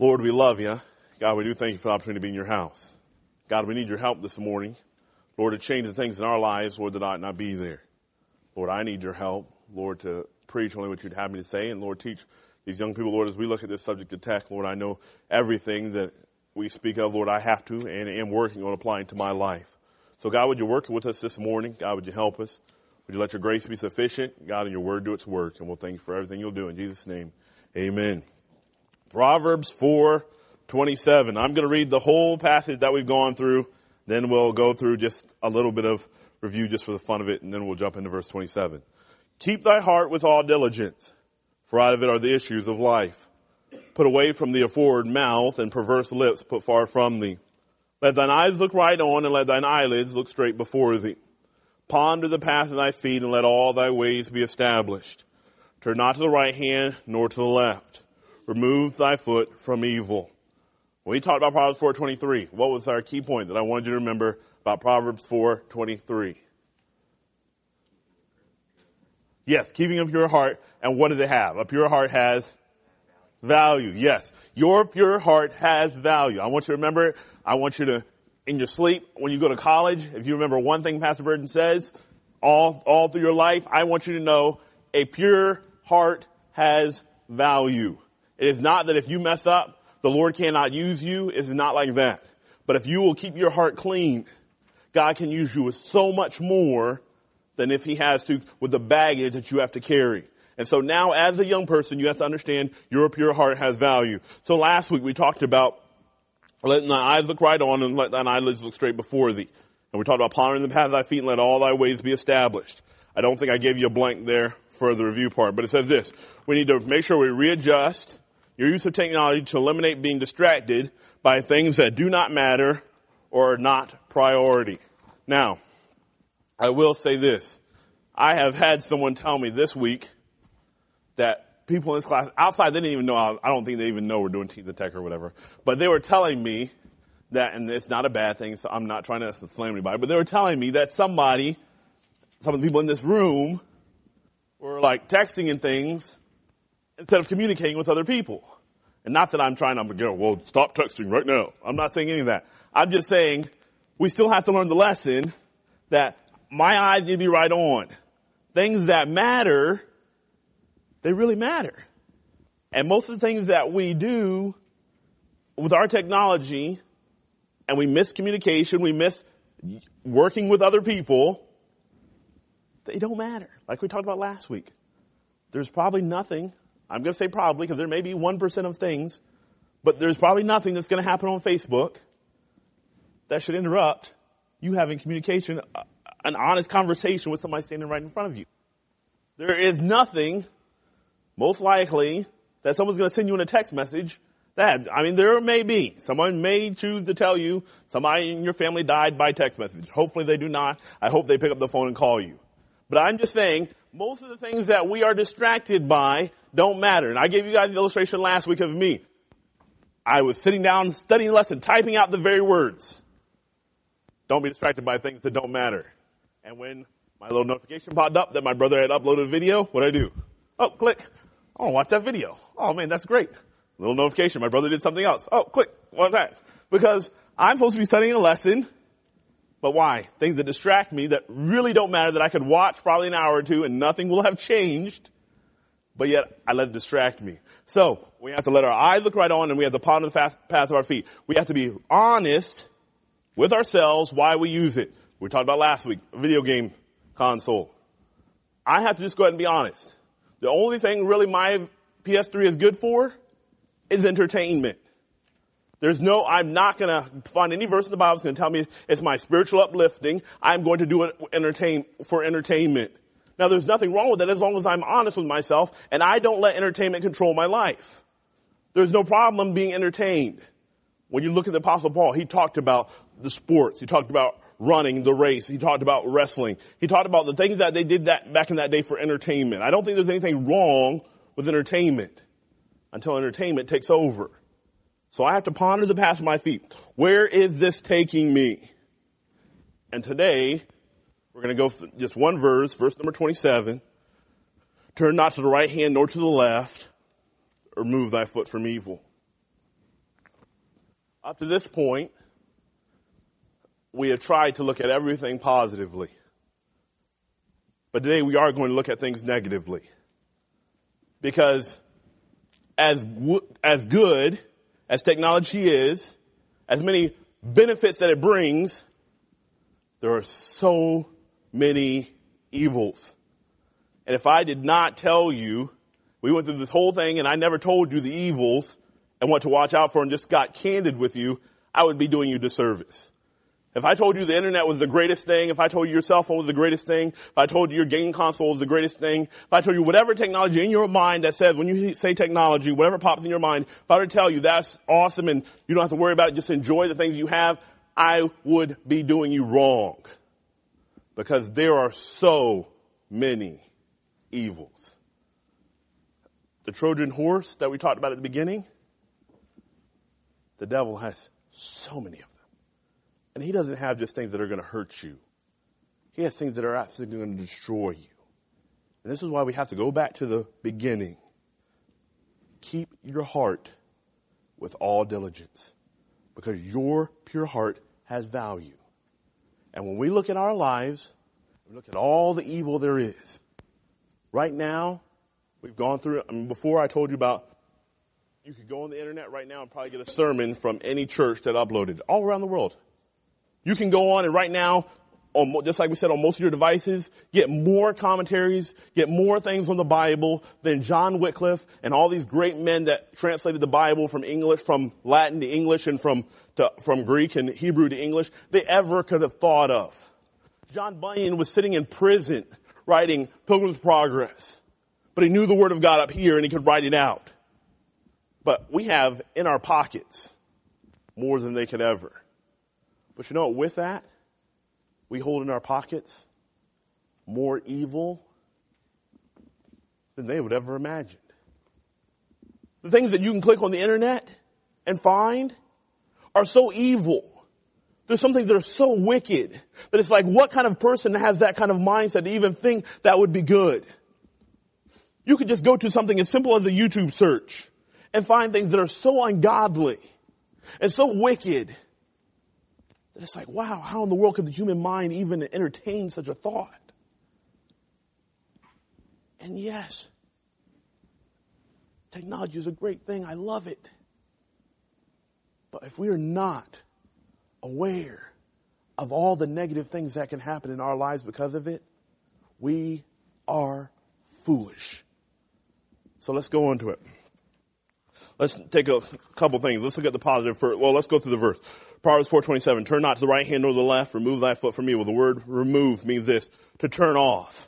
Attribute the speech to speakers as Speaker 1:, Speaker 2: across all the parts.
Speaker 1: Lord, we love you. God, we do thank you for the opportunity to be in your house. God, we need your help this morning. Lord, to change the things in our lives, Lord, that ought not be there. Lord, I need your help, Lord, to preach only what you'd have me to say. And Lord, teach these young people, Lord, as we look at this subject of tech, Lord, I know everything that we speak of, Lord, I have to and am working on applying to my life. So God, would you work with us this morning? God, would you help us? Would you let your grace be sufficient? God, and your word do its work. And we'll thank you for everything you'll do in Jesus' name. Amen. Proverbs 4, 27. I'm going to read the whole passage that we've gone through. Then we'll go through just a little bit of review just for the fun of it. And then we'll jump into verse 27. Keep thy heart with all diligence, for out of it are the issues of life. Put away from thee a forward mouth and perverse lips put far from thee. Let thine eyes look right on and let thine eyelids look straight before thee. Ponder the path of thy feet and let all thy ways be established. Turn not to the right hand nor to the left. Remove thy foot from evil. When we talked about Proverbs 4.23, what was our key point that I wanted you to remember about Proverbs 4.23? Yes, keeping a pure heart. And what does it have? A pure heart has value. Yes. Your pure heart has value. I want you to remember, it. I want you to, in your sleep, when you go to college, if you remember one thing Pastor Burton says, all, all through your life, I want you to know a pure heart has value. It is not that if you mess up, the Lord cannot use you. It's not like that. But if you will keep your heart clean, God can use you with so much more than if He has to with the baggage that you have to carry. And so now as a young person, you have to understand your pure heart has value. So last week we talked about letting thy eyes look right on and let thine eyelids look straight before thee. And we talked about pondering the path of thy feet and let all thy ways be established. I don't think I gave you a blank there for the review part, but it says this. We need to make sure we readjust your use of technology to eliminate being distracted by things that do not matter or are not priority. Now, I will say this. I have had someone tell me this week that people in this class, outside, they didn't even know, I don't think they even know we're doing Teach the Tech or whatever, but they were telling me that, and it's not a bad thing, so I'm not trying to slam anybody, but they were telling me that somebody, some of the people in this room were like texting and things instead of communicating with other people. And not that I'm trying to, you know, well, stop texting right now. I'm not saying any of that. I'm just saying we still have to learn the lesson that my eyes need to be right on. Things that matter, they really matter. And most of the things that we do with our technology and we miss communication, we miss working with other people, they don't matter. Like we talked about last week. There's probably nothing I'm going to say probably because there may be 1% of things, but there's probably nothing that's going to happen on Facebook that should interrupt you having communication, uh, an honest conversation with somebody standing right in front of you. There is nothing, most likely, that someone's going to send you in a text message that, I mean, there may be. Someone may choose to tell you somebody in your family died by text message. Hopefully they do not. I hope they pick up the phone and call you. But I'm just saying, most of the things that we are distracted by don't matter. And I gave you guys the illustration last week of me. I was sitting down studying lesson, typing out the very words. Don't be distracted by things that don't matter. And when my little notification popped up that my brother had uploaded a video, what did I do? Oh, click. I want to watch that video. Oh man, that's great. Little notification. My brother did something else. Oh, click. What's that? Because I'm supposed to be studying a lesson but why? Things that distract me that really don't matter that I could watch probably an hour or two and nothing will have changed. But yet I let it distract me. So we have to let our eyes look right on and we have to ponder the path, of our feet. We have to be honest with ourselves why we use it. We talked about last week, video game console. I have to just go ahead and be honest. The only thing really my PS3 is good for is entertainment. There's no, I'm not gonna find any verse in the Bible that's gonna tell me it's my spiritual uplifting. I'm going to do it entertain, for entertainment. Now there's nothing wrong with that as long as I'm honest with myself and I don't let entertainment control my life. There's no problem being entertained. When you look at the apostle Paul, he talked about the sports. He talked about running the race. He talked about wrestling. He talked about the things that they did that back in that day for entertainment. I don't think there's anything wrong with entertainment until entertainment takes over. So I have to ponder the path of my feet. Where is this taking me? And today, we're going to go just one verse, verse number 27. Turn not to the right hand nor to the left, or move thy foot from evil. Up to this point, we have tried to look at everything positively. But today we are going to look at things negatively. Because as, as good as technology is, as many benefits that it brings, there are so many evils. And if I did not tell you, we went through this whole thing and I never told you the evils and what to watch out for and just got candid with you, I would be doing you disservice. If I told you the internet was the greatest thing, if I told you your cell phone was the greatest thing, if I told you your game console was the greatest thing, if I told you whatever technology in your mind that says when you say technology, whatever pops in your mind, if I were to tell you that's awesome and you don't have to worry about it, just enjoy the things you have, I would be doing you wrong. Because there are so many evils. The Trojan horse that we talked about at the beginning, the devil has so many of them. And he doesn't have just things that are going to hurt you. He has things that are absolutely going to destroy you. And this is why we have to go back to the beginning. Keep your heart with all diligence because your pure heart has value. And when we look at our lives, we look at all the evil there is. Right now, we've gone through, I mean, before I told you about, you could go on the internet right now and probably get a sermon from any church that uploaded all around the world. You can go on and right now, on, just like we said on most of your devices, get more commentaries, get more things from the Bible than John Wycliffe and all these great men that translated the Bible from English, from Latin to English and from, to, from Greek and Hebrew to English, they ever could have thought of. John Bunyan was sitting in prison writing Pilgrim's Progress, but he knew the Word of God up here and he could write it out. But we have in our pockets more than they could ever. But you know, what? with that, we hold in our pockets more evil than they would ever imagine. The things that you can click on the internet and find are so evil. There's some things that are so wicked that it's like, what kind of person has that kind of mindset to even think that would be good? You could just go to something as simple as a YouTube search and find things that are so ungodly and so wicked that it's like, wow, how in the world could the human mind even entertain such a thought? And yes, technology is a great thing. I love it. But if we are not aware of all the negative things that can happen in our lives because of it, we are foolish. So let's go on to it. Let's take a couple things. Let's look at the positive first. Well, let's go through the verse. Proverbs 4.27, turn not to the right hand or the left, remove thy foot from evil. The word remove means this, to turn off,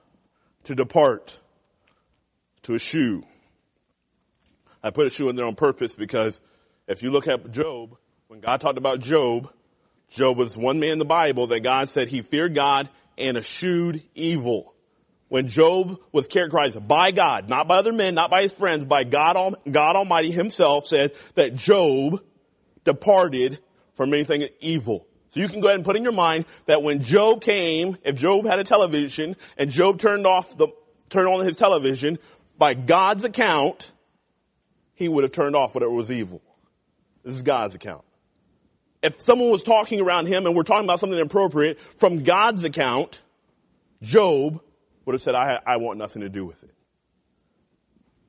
Speaker 1: to depart, to eschew. I put eschew in there on purpose because if you look at Job, when God talked about Job, Job was one man in the Bible that God said he feared God and eschewed evil. When Job was characterized by God, not by other men, not by his friends, by God, God Almighty himself said that Job departed from anything evil. So you can go ahead and put in your mind that when Job came, if Job had a television and Job turned off the, turned on his television, by God's account, he would have turned off whatever was evil. This is God's account. If someone was talking around him and we're talking about something inappropriate, from God's account, Job would have said, I, I want nothing to do with it.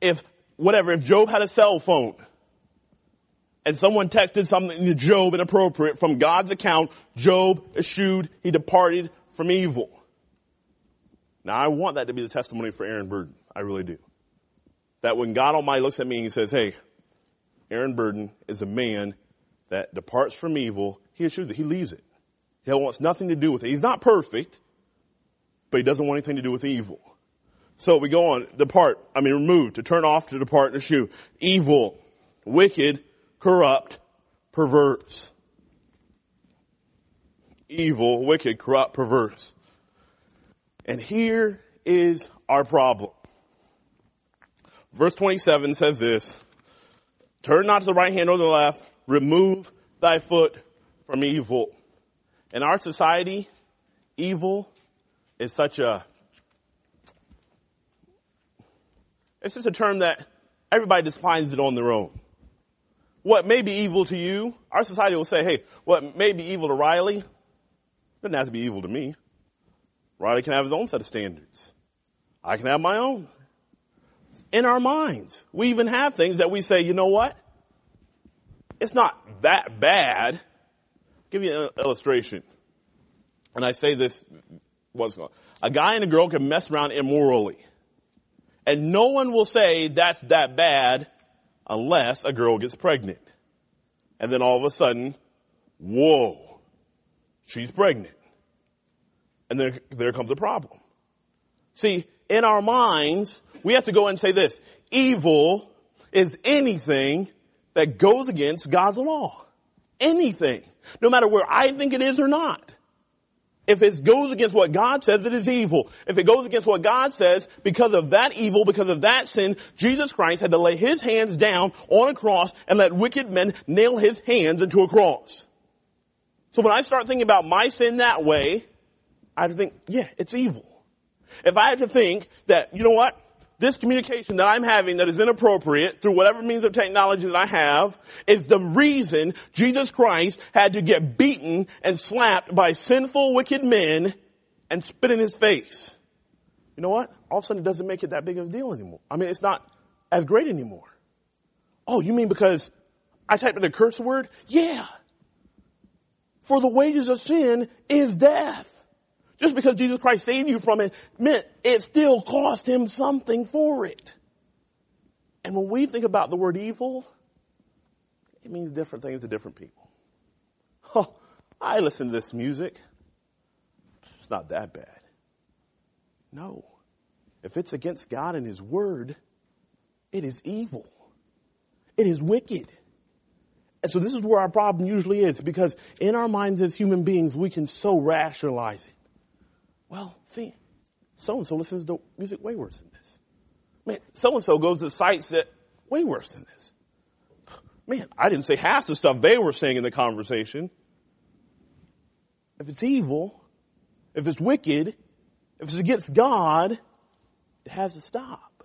Speaker 1: If, whatever, if Job had a cell phone and someone texted something to Job inappropriate from God's account, Job eschewed, he departed from evil. Now I want that to be the testimony for Aaron Burden. I really do. That when God Almighty looks at me and he says, hey, Aaron Burden is a man that departs from evil, he eschews it. He leaves it. He wants nothing to do with it. He's not perfect, but he doesn't want anything to do with evil. So we go on, depart, I mean remove, to turn off, to depart, and eschew. Evil, wicked, corrupt, perverse. Evil, wicked, corrupt, perverse. And here is our problem. Verse 27 says this, turn not to the right hand or the left, remove thy foot from evil. In our society, evil is such a, it's just a term that everybody defines it on their own. What may be evil to you, our society will say, hey, what may be evil to Riley doesn't have to be evil to me. Riley can have his own set of standards. I can have my own. In our minds, we even have things that we say, you know what? It's not that bad. I'll give you an illustration. And I say this in a. A guy and a girl can mess around immorally. And no one will say that's that bad unless a girl gets pregnant. And then all of a sudden, whoa, she's pregnant. And then there comes a problem. See, in our minds, we have to go and say this. Evil is anything that goes against God's law. Anything. No matter where I think it is or not. If it goes against what God says, it is evil. If it goes against what God says, because of that evil, because of that sin, Jesus Christ had to lay his hands down on a cross and let wicked men nail his hands into a cross. So when I start thinking about my sin that way, I have to think, yeah, it's evil. If I have to think that, you know what? This communication that I'm having that is inappropriate through whatever means of technology that I have is the reason Jesus Christ had to get beaten and slapped by sinful, wicked men and spit in his face. You know what? All of a sudden it doesn't make it that big of a deal anymore. I mean, it's not as great anymore. Oh, you mean because I typed in a curse word? Yeah. For the wages of sin is death. Just because Jesus Christ saved you from it meant it still cost him something for it. And when we think about the word evil, it means different things to different people. Oh, I listen to this music. It's not that bad. No. If it's against God and His Word, it is evil. It is wicked. And so this is where our problem usually is because in our minds as human beings, we can so rationalize it. Well, see, so and so listens to music way worse than this. Man, so and so goes to sites that way worse than this. Man, I didn't say half the stuff they were saying in the conversation. If it's evil, if it's wicked, if it's against God, it has to stop.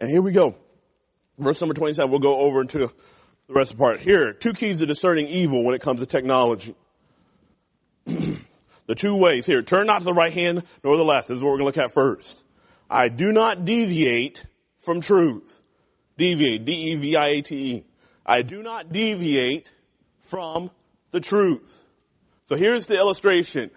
Speaker 1: And here we go. Verse number 27, we'll go over into the rest of the part. Here, two keys to discerning evil when it comes to technology. The two ways here, turn not to the right hand nor the left. This is what we're going to look at first. I do not deviate from truth. Deviate, D-E-V-I-A-T-E. I do not deviate from the truth. So here's the illustration.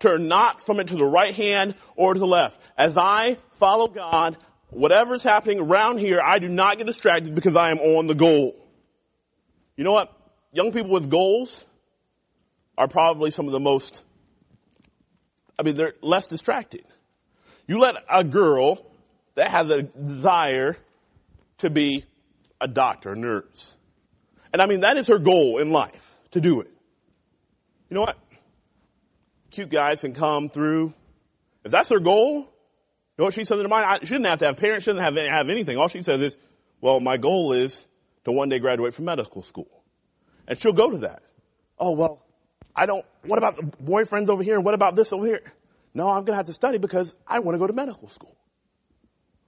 Speaker 1: Turn not from it to the right hand or to the left. As I follow God, whatever's happening around here, I do not get distracted because I am on the goal. You know what? Young people with goals are probably some of the most I mean, they're less distracted. You let a girl that has a desire to be a doctor, a nurse. And I mean, that is her goal in life, to do it. You know what? Cute guys can come through. If that's her goal, you know what she says in mind? She doesn't have to have parents, she doesn't have, have anything. All she says is, well, my goal is to one day graduate from medical school. And she'll go to that. Oh, well, I don't, what about the boyfriends over here? And what about this over here? No, I'm going to have to study because I want to go to medical school.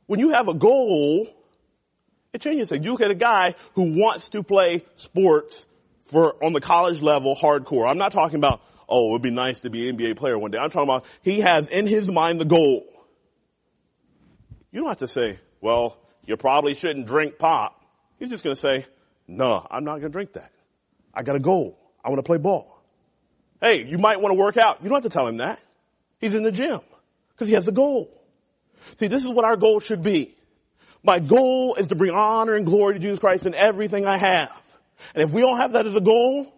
Speaker 1: When you have a goal, it changes things. You look at a guy who wants to play sports for, on the college level, hardcore. I'm not talking about, oh, it would be nice to be an NBA player one day. I'm talking about he has in his mind the goal. You don't have to say, well, you probably shouldn't drink pop. He's just going to say, no, I'm not going to drink that. I got a goal. I want to play ball. Hey, you might want to work out. You don't have to tell him that. He's in the gym because he has a goal. See, this is what our goal should be. My goal is to bring honor and glory to Jesus Christ in everything I have. And if we don't have that as a goal,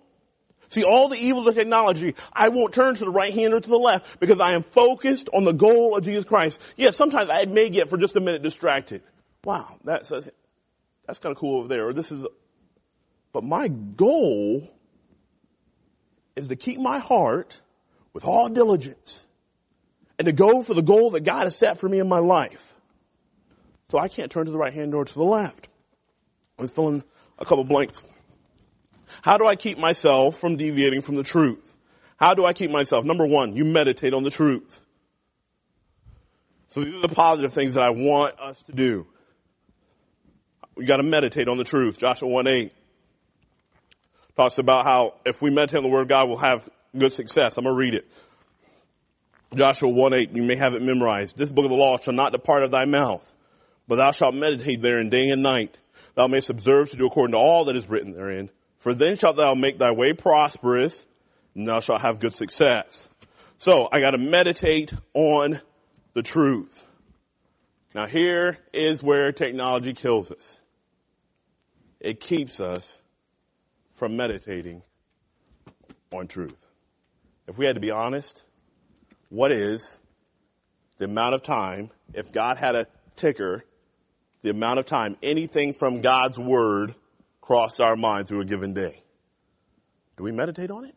Speaker 1: see all the evils of technology, I won't turn to the right hand or to the left because I am focused on the goal of Jesus Christ. Yes, sometimes I may get for just a minute distracted. Wow, that's, that's kind of cool over there. Or this is, but my goal is to keep my heart with all diligence and to go for the goal that God has set for me in my life. So I can't turn to the right hand or to the left. I'm filling a couple blanks. How do I keep myself from deviating from the truth? How do I keep myself? Number one, you meditate on the truth. So these are the positive things that I want us to do. We gotta meditate on the truth. Joshua 1 8. Talks about how if we meditate on the word of God, we'll have good success. I'm going to read it. Joshua 1 8, you may have it memorized. This book of the law shall not depart of thy mouth, but thou shalt meditate therein day and night. Thou mayst observe to do according to all that is written therein. For then shalt thou make thy way prosperous, and thou shalt have good success. So I gotta meditate on the truth. Now here is where technology kills us. It keeps us from meditating on truth. If we had to be honest, what is the amount of time, if God had a ticker, the amount of time anything from God's word crossed our mind through a given day? Do we meditate on it?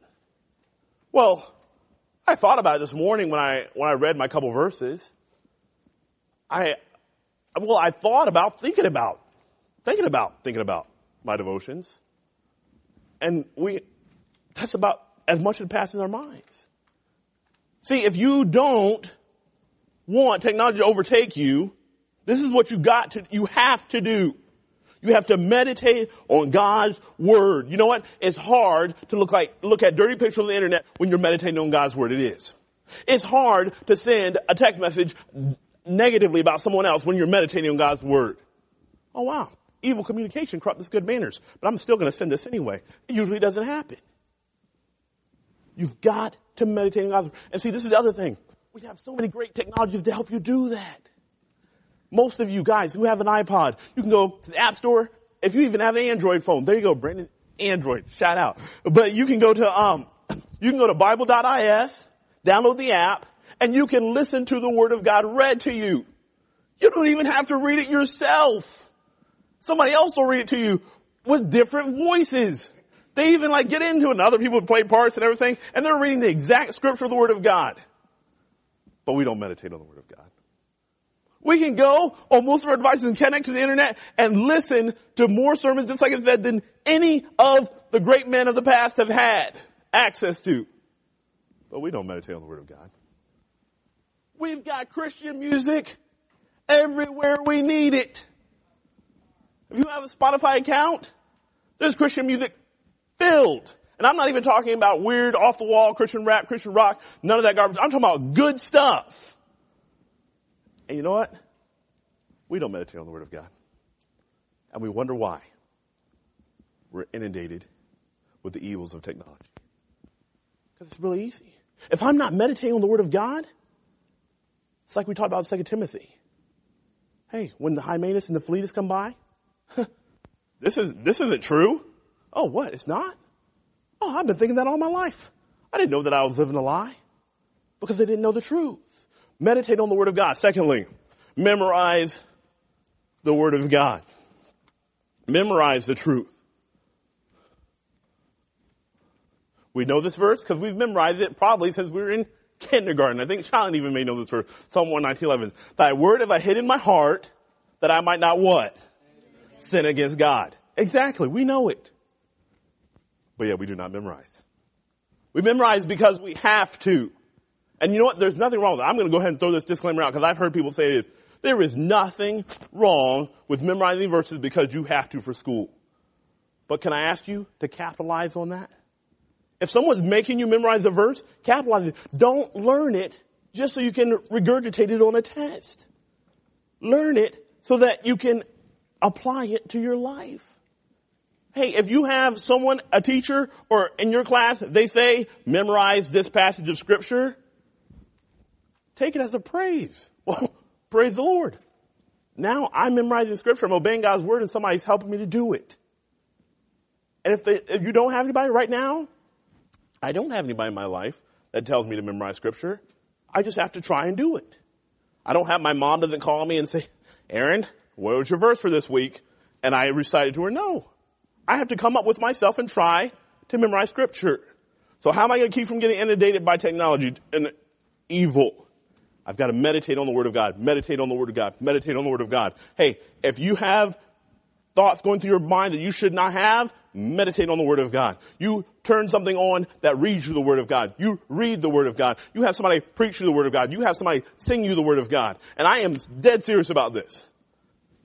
Speaker 1: Well, I thought about it this morning when I, when I read my couple verses. I, well, I thought about thinking about, thinking about, thinking about my devotions. And we, that's about as much as passes our minds. See, if you don't want technology to overtake you, this is what you got to, you have to do. You have to meditate on God's Word. You know what? It's hard to look like, look at dirty pictures on the internet when you're meditating on God's Word. It is. It's hard to send a text message negatively about someone else when you're meditating on God's Word. Oh wow. Evil communication corrupts good manners. But I'm still going to send this anyway. It usually doesn't happen. You've got to meditate on God's Word. And see, this is the other thing. We have so many great technologies to help you do that. Most of you guys who have an iPod, you can go to the App Store. If you even have an Android phone, there you go, Brandon. Android, shout out. But you can go to, um, you can go to Bible.is, download the app, and you can listen to the Word of God read to you. You don't even have to read it yourself. Somebody else will read it to you with different voices. They even like get into it and other people play parts and everything, and they're reading the exact scripture of the Word of God. But we don't meditate on the Word of God. We can go on most of our devices and connect to the internet and listen to more sermons just like it's said than any of the great men of the past have had access to. But we don't meditate on the Word of God. We've got Christian music everywhere we need it. If you have a Spotify account, there's Christian music filled. And I'm not even talking about weird, off the wall, Christian rap, Christian rock, none of that garbage. I'm talking about good stuff. And you know what? We don't meditate on the Word of God. And we wonder why. We're inundated with the evils of technology. Because it's really easy. If I'm not meditating on the Word of God, it's like we talked about in 2 Timothy. Hey, when the Hymenaeus and the Philetus come by, this is, this isn't true. Oh, what? It's not? Oh, I've been thinking that all my life. I didn't know that I was living a lie because they didn't know the truth. Meditate on the Word of God. Secondly, memorize the Word of God. Memorize the truth. We know this verse because we've memorized it probably since we were in kindergarten. I think Sean even may know this verse. Psalm 119, Thy word have I hid in my heart that I might not what? Sin against God. Exactly. We know it. But yet we do not memorize. We memorize because we have to. And you know what? There's nothing wrong with that. I'm going to go ahead and throw this disclaimer out because I've heard people say this. There is nothing wrong with memorizing verses because you have to for school. But can I ask you to capitalize on that? If someone's making you memorize a verse, capitalize it. Don't learn it just so you can regurgitate it on a test. Learn it so that you can apply it to your life. Hey, if you have someone, a teacher, or in your class, they say, memorize this passage of scripture, take it as a praise. Well, praise the Lord. Now I'm memorizing scripture, I'm obeying God's word, and somebody's helping me to do it. And if, they, if you don't have anybody right now, I don't have anybody in my life that tells me to memorize scripture. I just have to try and do it. I don't have, my mom doesn't call me and say, Aaron, what was your verse for this week? And I recited to her, no. I have to come up with myself and try to memorize scripture. So how am I going to keep from getting inundated by technology and evil? I've got to meditate on the Word of God, meditate on the Word of God, meditate on the Word of God. Hey, if you have thoughts going through your mind that you should not have, meditate on the Word of God. You turn something on that reads you the Word of God. You read the Word of God. You have somebody preach you the Word of God. You have somebody sing you the Word of God. And I am dead serious about this.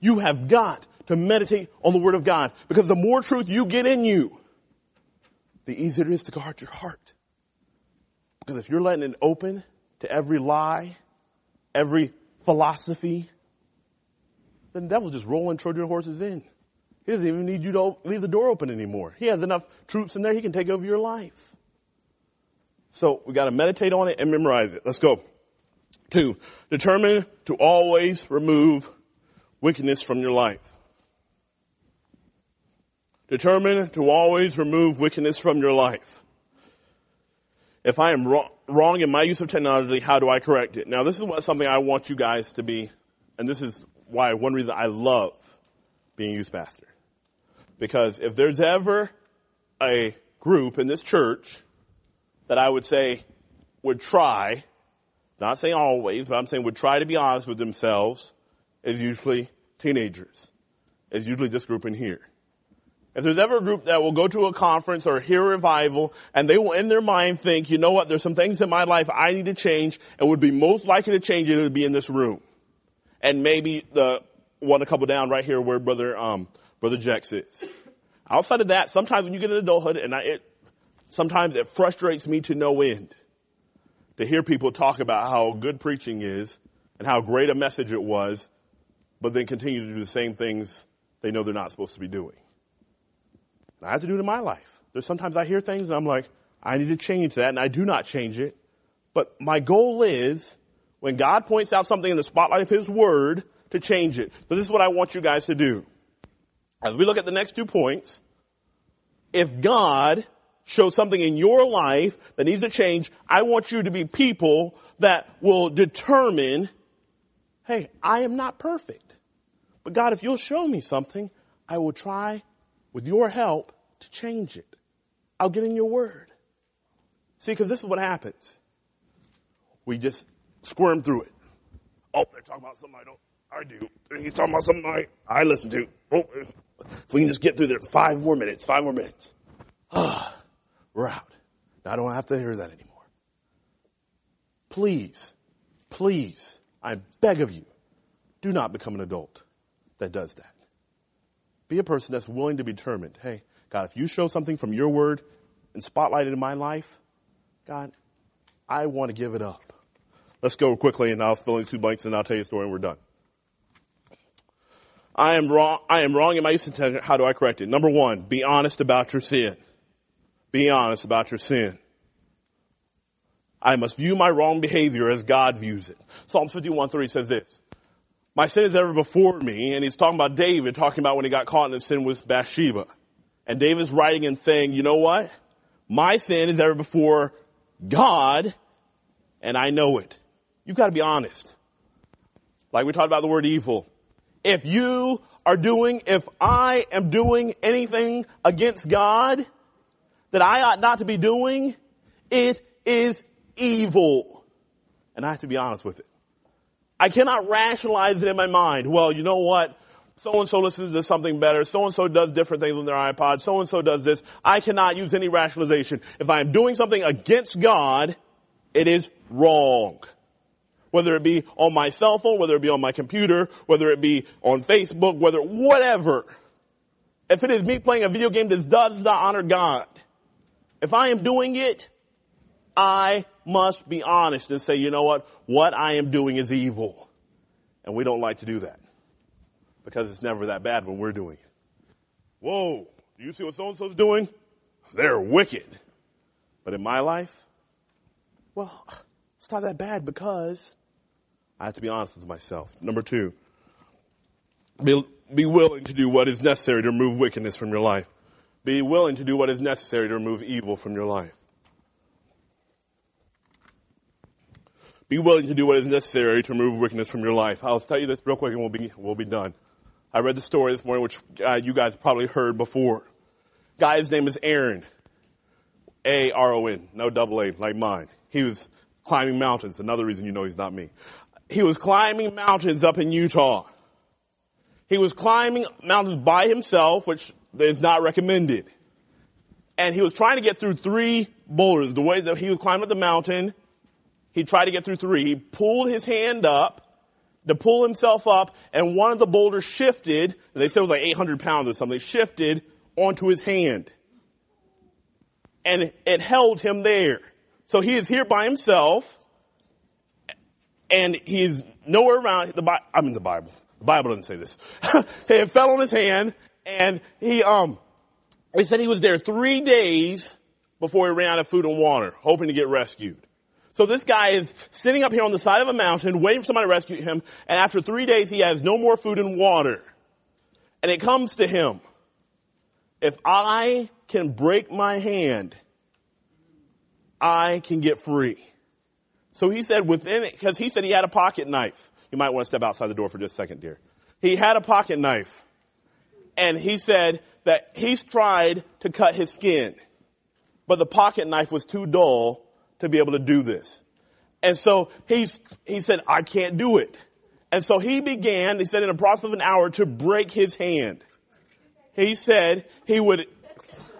Speaker 1: You have got to meditate on the Word of God because the more truth you get in you, the easier it is to guard your heart. Because if you're letting it open to every lie, every philosophy, then the devil's just rolling Trojan horses in. He doesn't even need you to leave the door open anymore. He has enough troops in there, he can take over your life. So we gotta meditate on it and memorize it. Let's go. Two, determine to always remove wickedness from your life. Determine to always remove wickedness from your life. If I am wrong, in my use of technology, how do I correct it? Now this is what something I want you guys to be, and this is why one reason I love being youth pastor. Because if there's ever a group in this church that I would say would try, not saying always, but I'm saying would try to be honest with themselves, is usually teenagers. Is usually this group in here. If there's ever a group that will go to a conference or hear a revival and they will in their mind think, you know what, there's some things in my life I need to change and would be most likely to change it would be in this room. And maybe the one a couple down right here where brother, um, brother Jex is. Outside of that, sometimes when you get in adulthood and I, it, sometimes it frustrates me to no end to hear people talk about how good preaching is and how great a message it was, but then continue to do the same things they know they're not supposed to be doing. I have to do it in my life. There's sometimes I hear things and I'm like, I need to change that and I do not change it. But my goal is when God points out something in the spotlight of His Word to change it. So this is what I want you guys to do. As we look at the next two points, if God shows something in your life that needs to change, I want you to be people that will determine, hey, I am not perfect. But God, if you'll show me something, I will try with your help to change it. I'll get in your word. See, because this is what happens. We just squirm through it. Oh, they're talking about something I don't, I do. He's talking about something I, I listen to. Oh, if we can just get through there, five more minutes, five more minutes. Ah, we're out. Now I don't have to hear that anymore. Please, please, I beg of you, do not become an adult that does that. Be a person that's willing to be determined. Hey, God, if you show something from your word and spotlight it in my life, God, I want to give it up. Let's go quickly and I'll fill in two blanks and I'll tell you a story and we're done. I am wrong, I am wrong in my intention. How do I correct it? Number one, be honest about your sin. Be honest about your sin. I must view my wrong behavior as God views it. Psalms 51 3 says this. My sin is ever before me, and he's talking about David, talking about when he got caught in the sin with Bathsheba. And David's writing and saying, you know what? My sin is ever before God, and I know it. You've got to be honest. Like we talked about the word evil. If you are doing, if I am doing anything against God that I ought not to be doing, it is evil. And I have to be honest with it. I cannot rationalize it in my mind. Well, you know what? So and so listens to something better. So and so does different things on their iPod. So and so does this. I cannot use any rationalization. If I am doing something against God, it is wrong. Whether it be on my cell phone, whether it be on my computer, whether it be on Facebook, whether, whatever. If it is me playing a video game that does not honor God, if I am doing it, I must be honest and say, you know what? What I am doing is evil. And we don't like to do that. Because it's never that bad when we're doing it. Whoa, do you see what so-and-so's doing? They're wicked. But in my life, well, it's not that bad because I have to be honest with myself. Number two, be, be willing to do what is necessary to remove wickedness from your life. Be willing to do what is necessary to remove evil from your life. Be willing to do what is necessary to remove wickedness from your life. I'll tell you this real quick and we'll be, we'll be done. I read the story this morning, which uh, you guys probably heard before. Guy's name is Aaron. A-R-O-N. No double A, like mine. He was climbing mountains. Another reason you know he's not me. He was climbing mountains up in Utah. He was climbing mountains by himself, which is not recommended. And he was trying to get through three boulders. The way that he was climbing up the mountain, he tried to get through three. He pulled his hand up to pull himself up and one of the boulders shifted, they said it was like 800 pounds or something, shifted onto his hand. and it held him there. So he is here by himself and he's nowhere around the Bible. I mean the Bible. The Bible doesn't say this. it fell on his hand and he, um, he said he was there three days before he ran out of food and water, hoping to get rescued. So this guy is sitting up here on the side of a mountain waiting for somebody to rescue him and after three days he has no more food and water. And it comes to him. If I can break my hand, I can get free. So he said within it, because he said he had a pocket knife. You might want to step outside the door for just a second, dear. He had a pocket knife. And he said that he's tried to cut his skin. But the pocket knife was too dull to be able to do this. And so he's, he said, I can't do it. And so he began, he said in a process of an hour to break his hand. He said he would,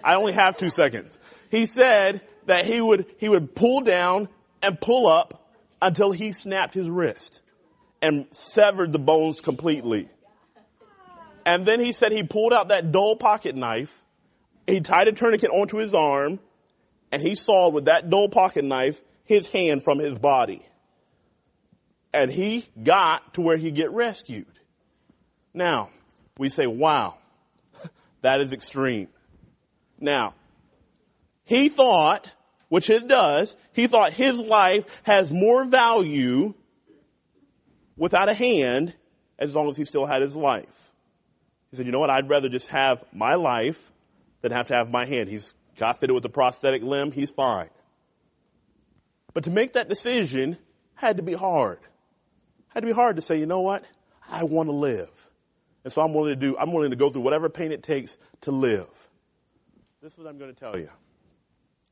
Speaker 1: I only have two seconds. He said that he would, he would pull down and pull up until he snapped his wrist and severed the bones completely. And then he said he pulled out that dull pocket knife. He tied a tourniquet onto his arm and he saw with that dull pocket knife his hand from his body. And he got to where he get rescued. Now, we say, wow, that is extreme. Now, he thought, which it does, he thought his life has more value without a hand as long as he still had his life. He said, you know what, I'd rather just have my life than have to have my hand. He's got fitted with a prosthetic limb, he's fine. But to make that decision had to be hard. Had to be hard to say, you know what, I want to live. And so I'm willing to do, I'm willing to go through whatever pain it takes to live. This is what I'm going to tell you.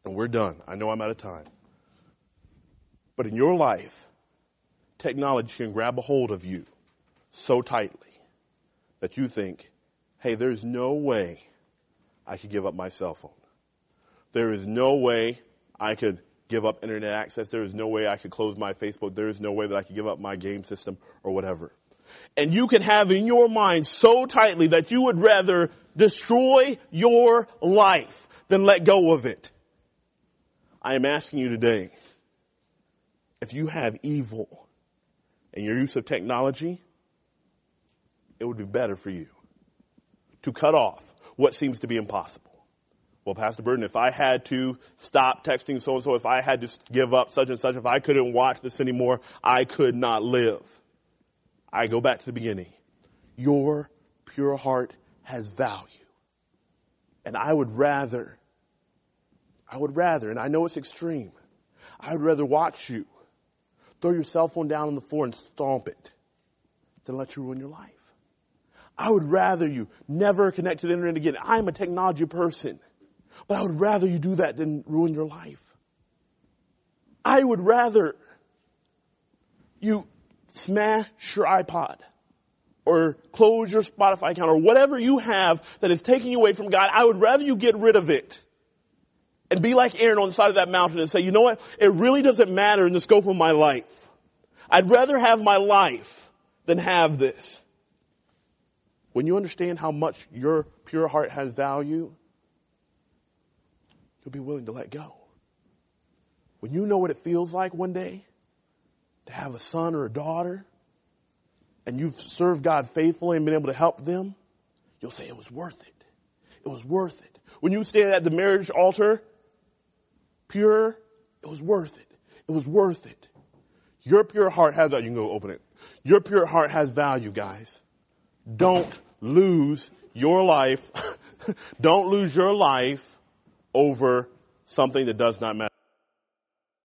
Speaker 1: And we're done. I know I'm out of time. But in your life, technology can grab a hold of you so tightly that you think, hey, there's no way I could give up my cell phone. There is no way I could give up internet access. There is no way I could close my Facebook. There is no way that I could give up my game system or whatever. And you can have in your mind so tightly that you would rather destroy your life than let go of it. I am asking you today, if you have evil in your use of technology, it would be better for you to cut off what seems to be impossible. Well, Pastor Burton, if I had to stop texting so and so, if I had to give up such and such, if I couldn't watch this anymore, I could not live. I go back to the beginning. Your pure heart has value. And I would rather, I would rather, and I know it's extreme, I would rather watch you throw your cell phone down on the floor and stomp it than let you ruin your life. I would rather you never connect to the internet again. I'm a technology person, but I would rather you do that than ruin your life. I would rather you smash your iPod or close your Spotify account or whatever you have that is taking you away from God. I would rather you get rid of it and be like Aaron on the side of that mountain and say, you know what? It really doesn't matter in the scope of my life. I'd rather have my life than have this. When you understand how much your pure heart has value, you'll be willing to let go. When you know what it feels like one day to have a son or a daughter and you've served God faithfully and been able to help them, you'll say it was worth it. It was worth it. When you stand at the marriage altar pure, it was worth it. It was worth it. Your pure heart has value. You can go open it. Your pure heart has value, guys. Don't lose your life. Don't lose your life over something that does not matter.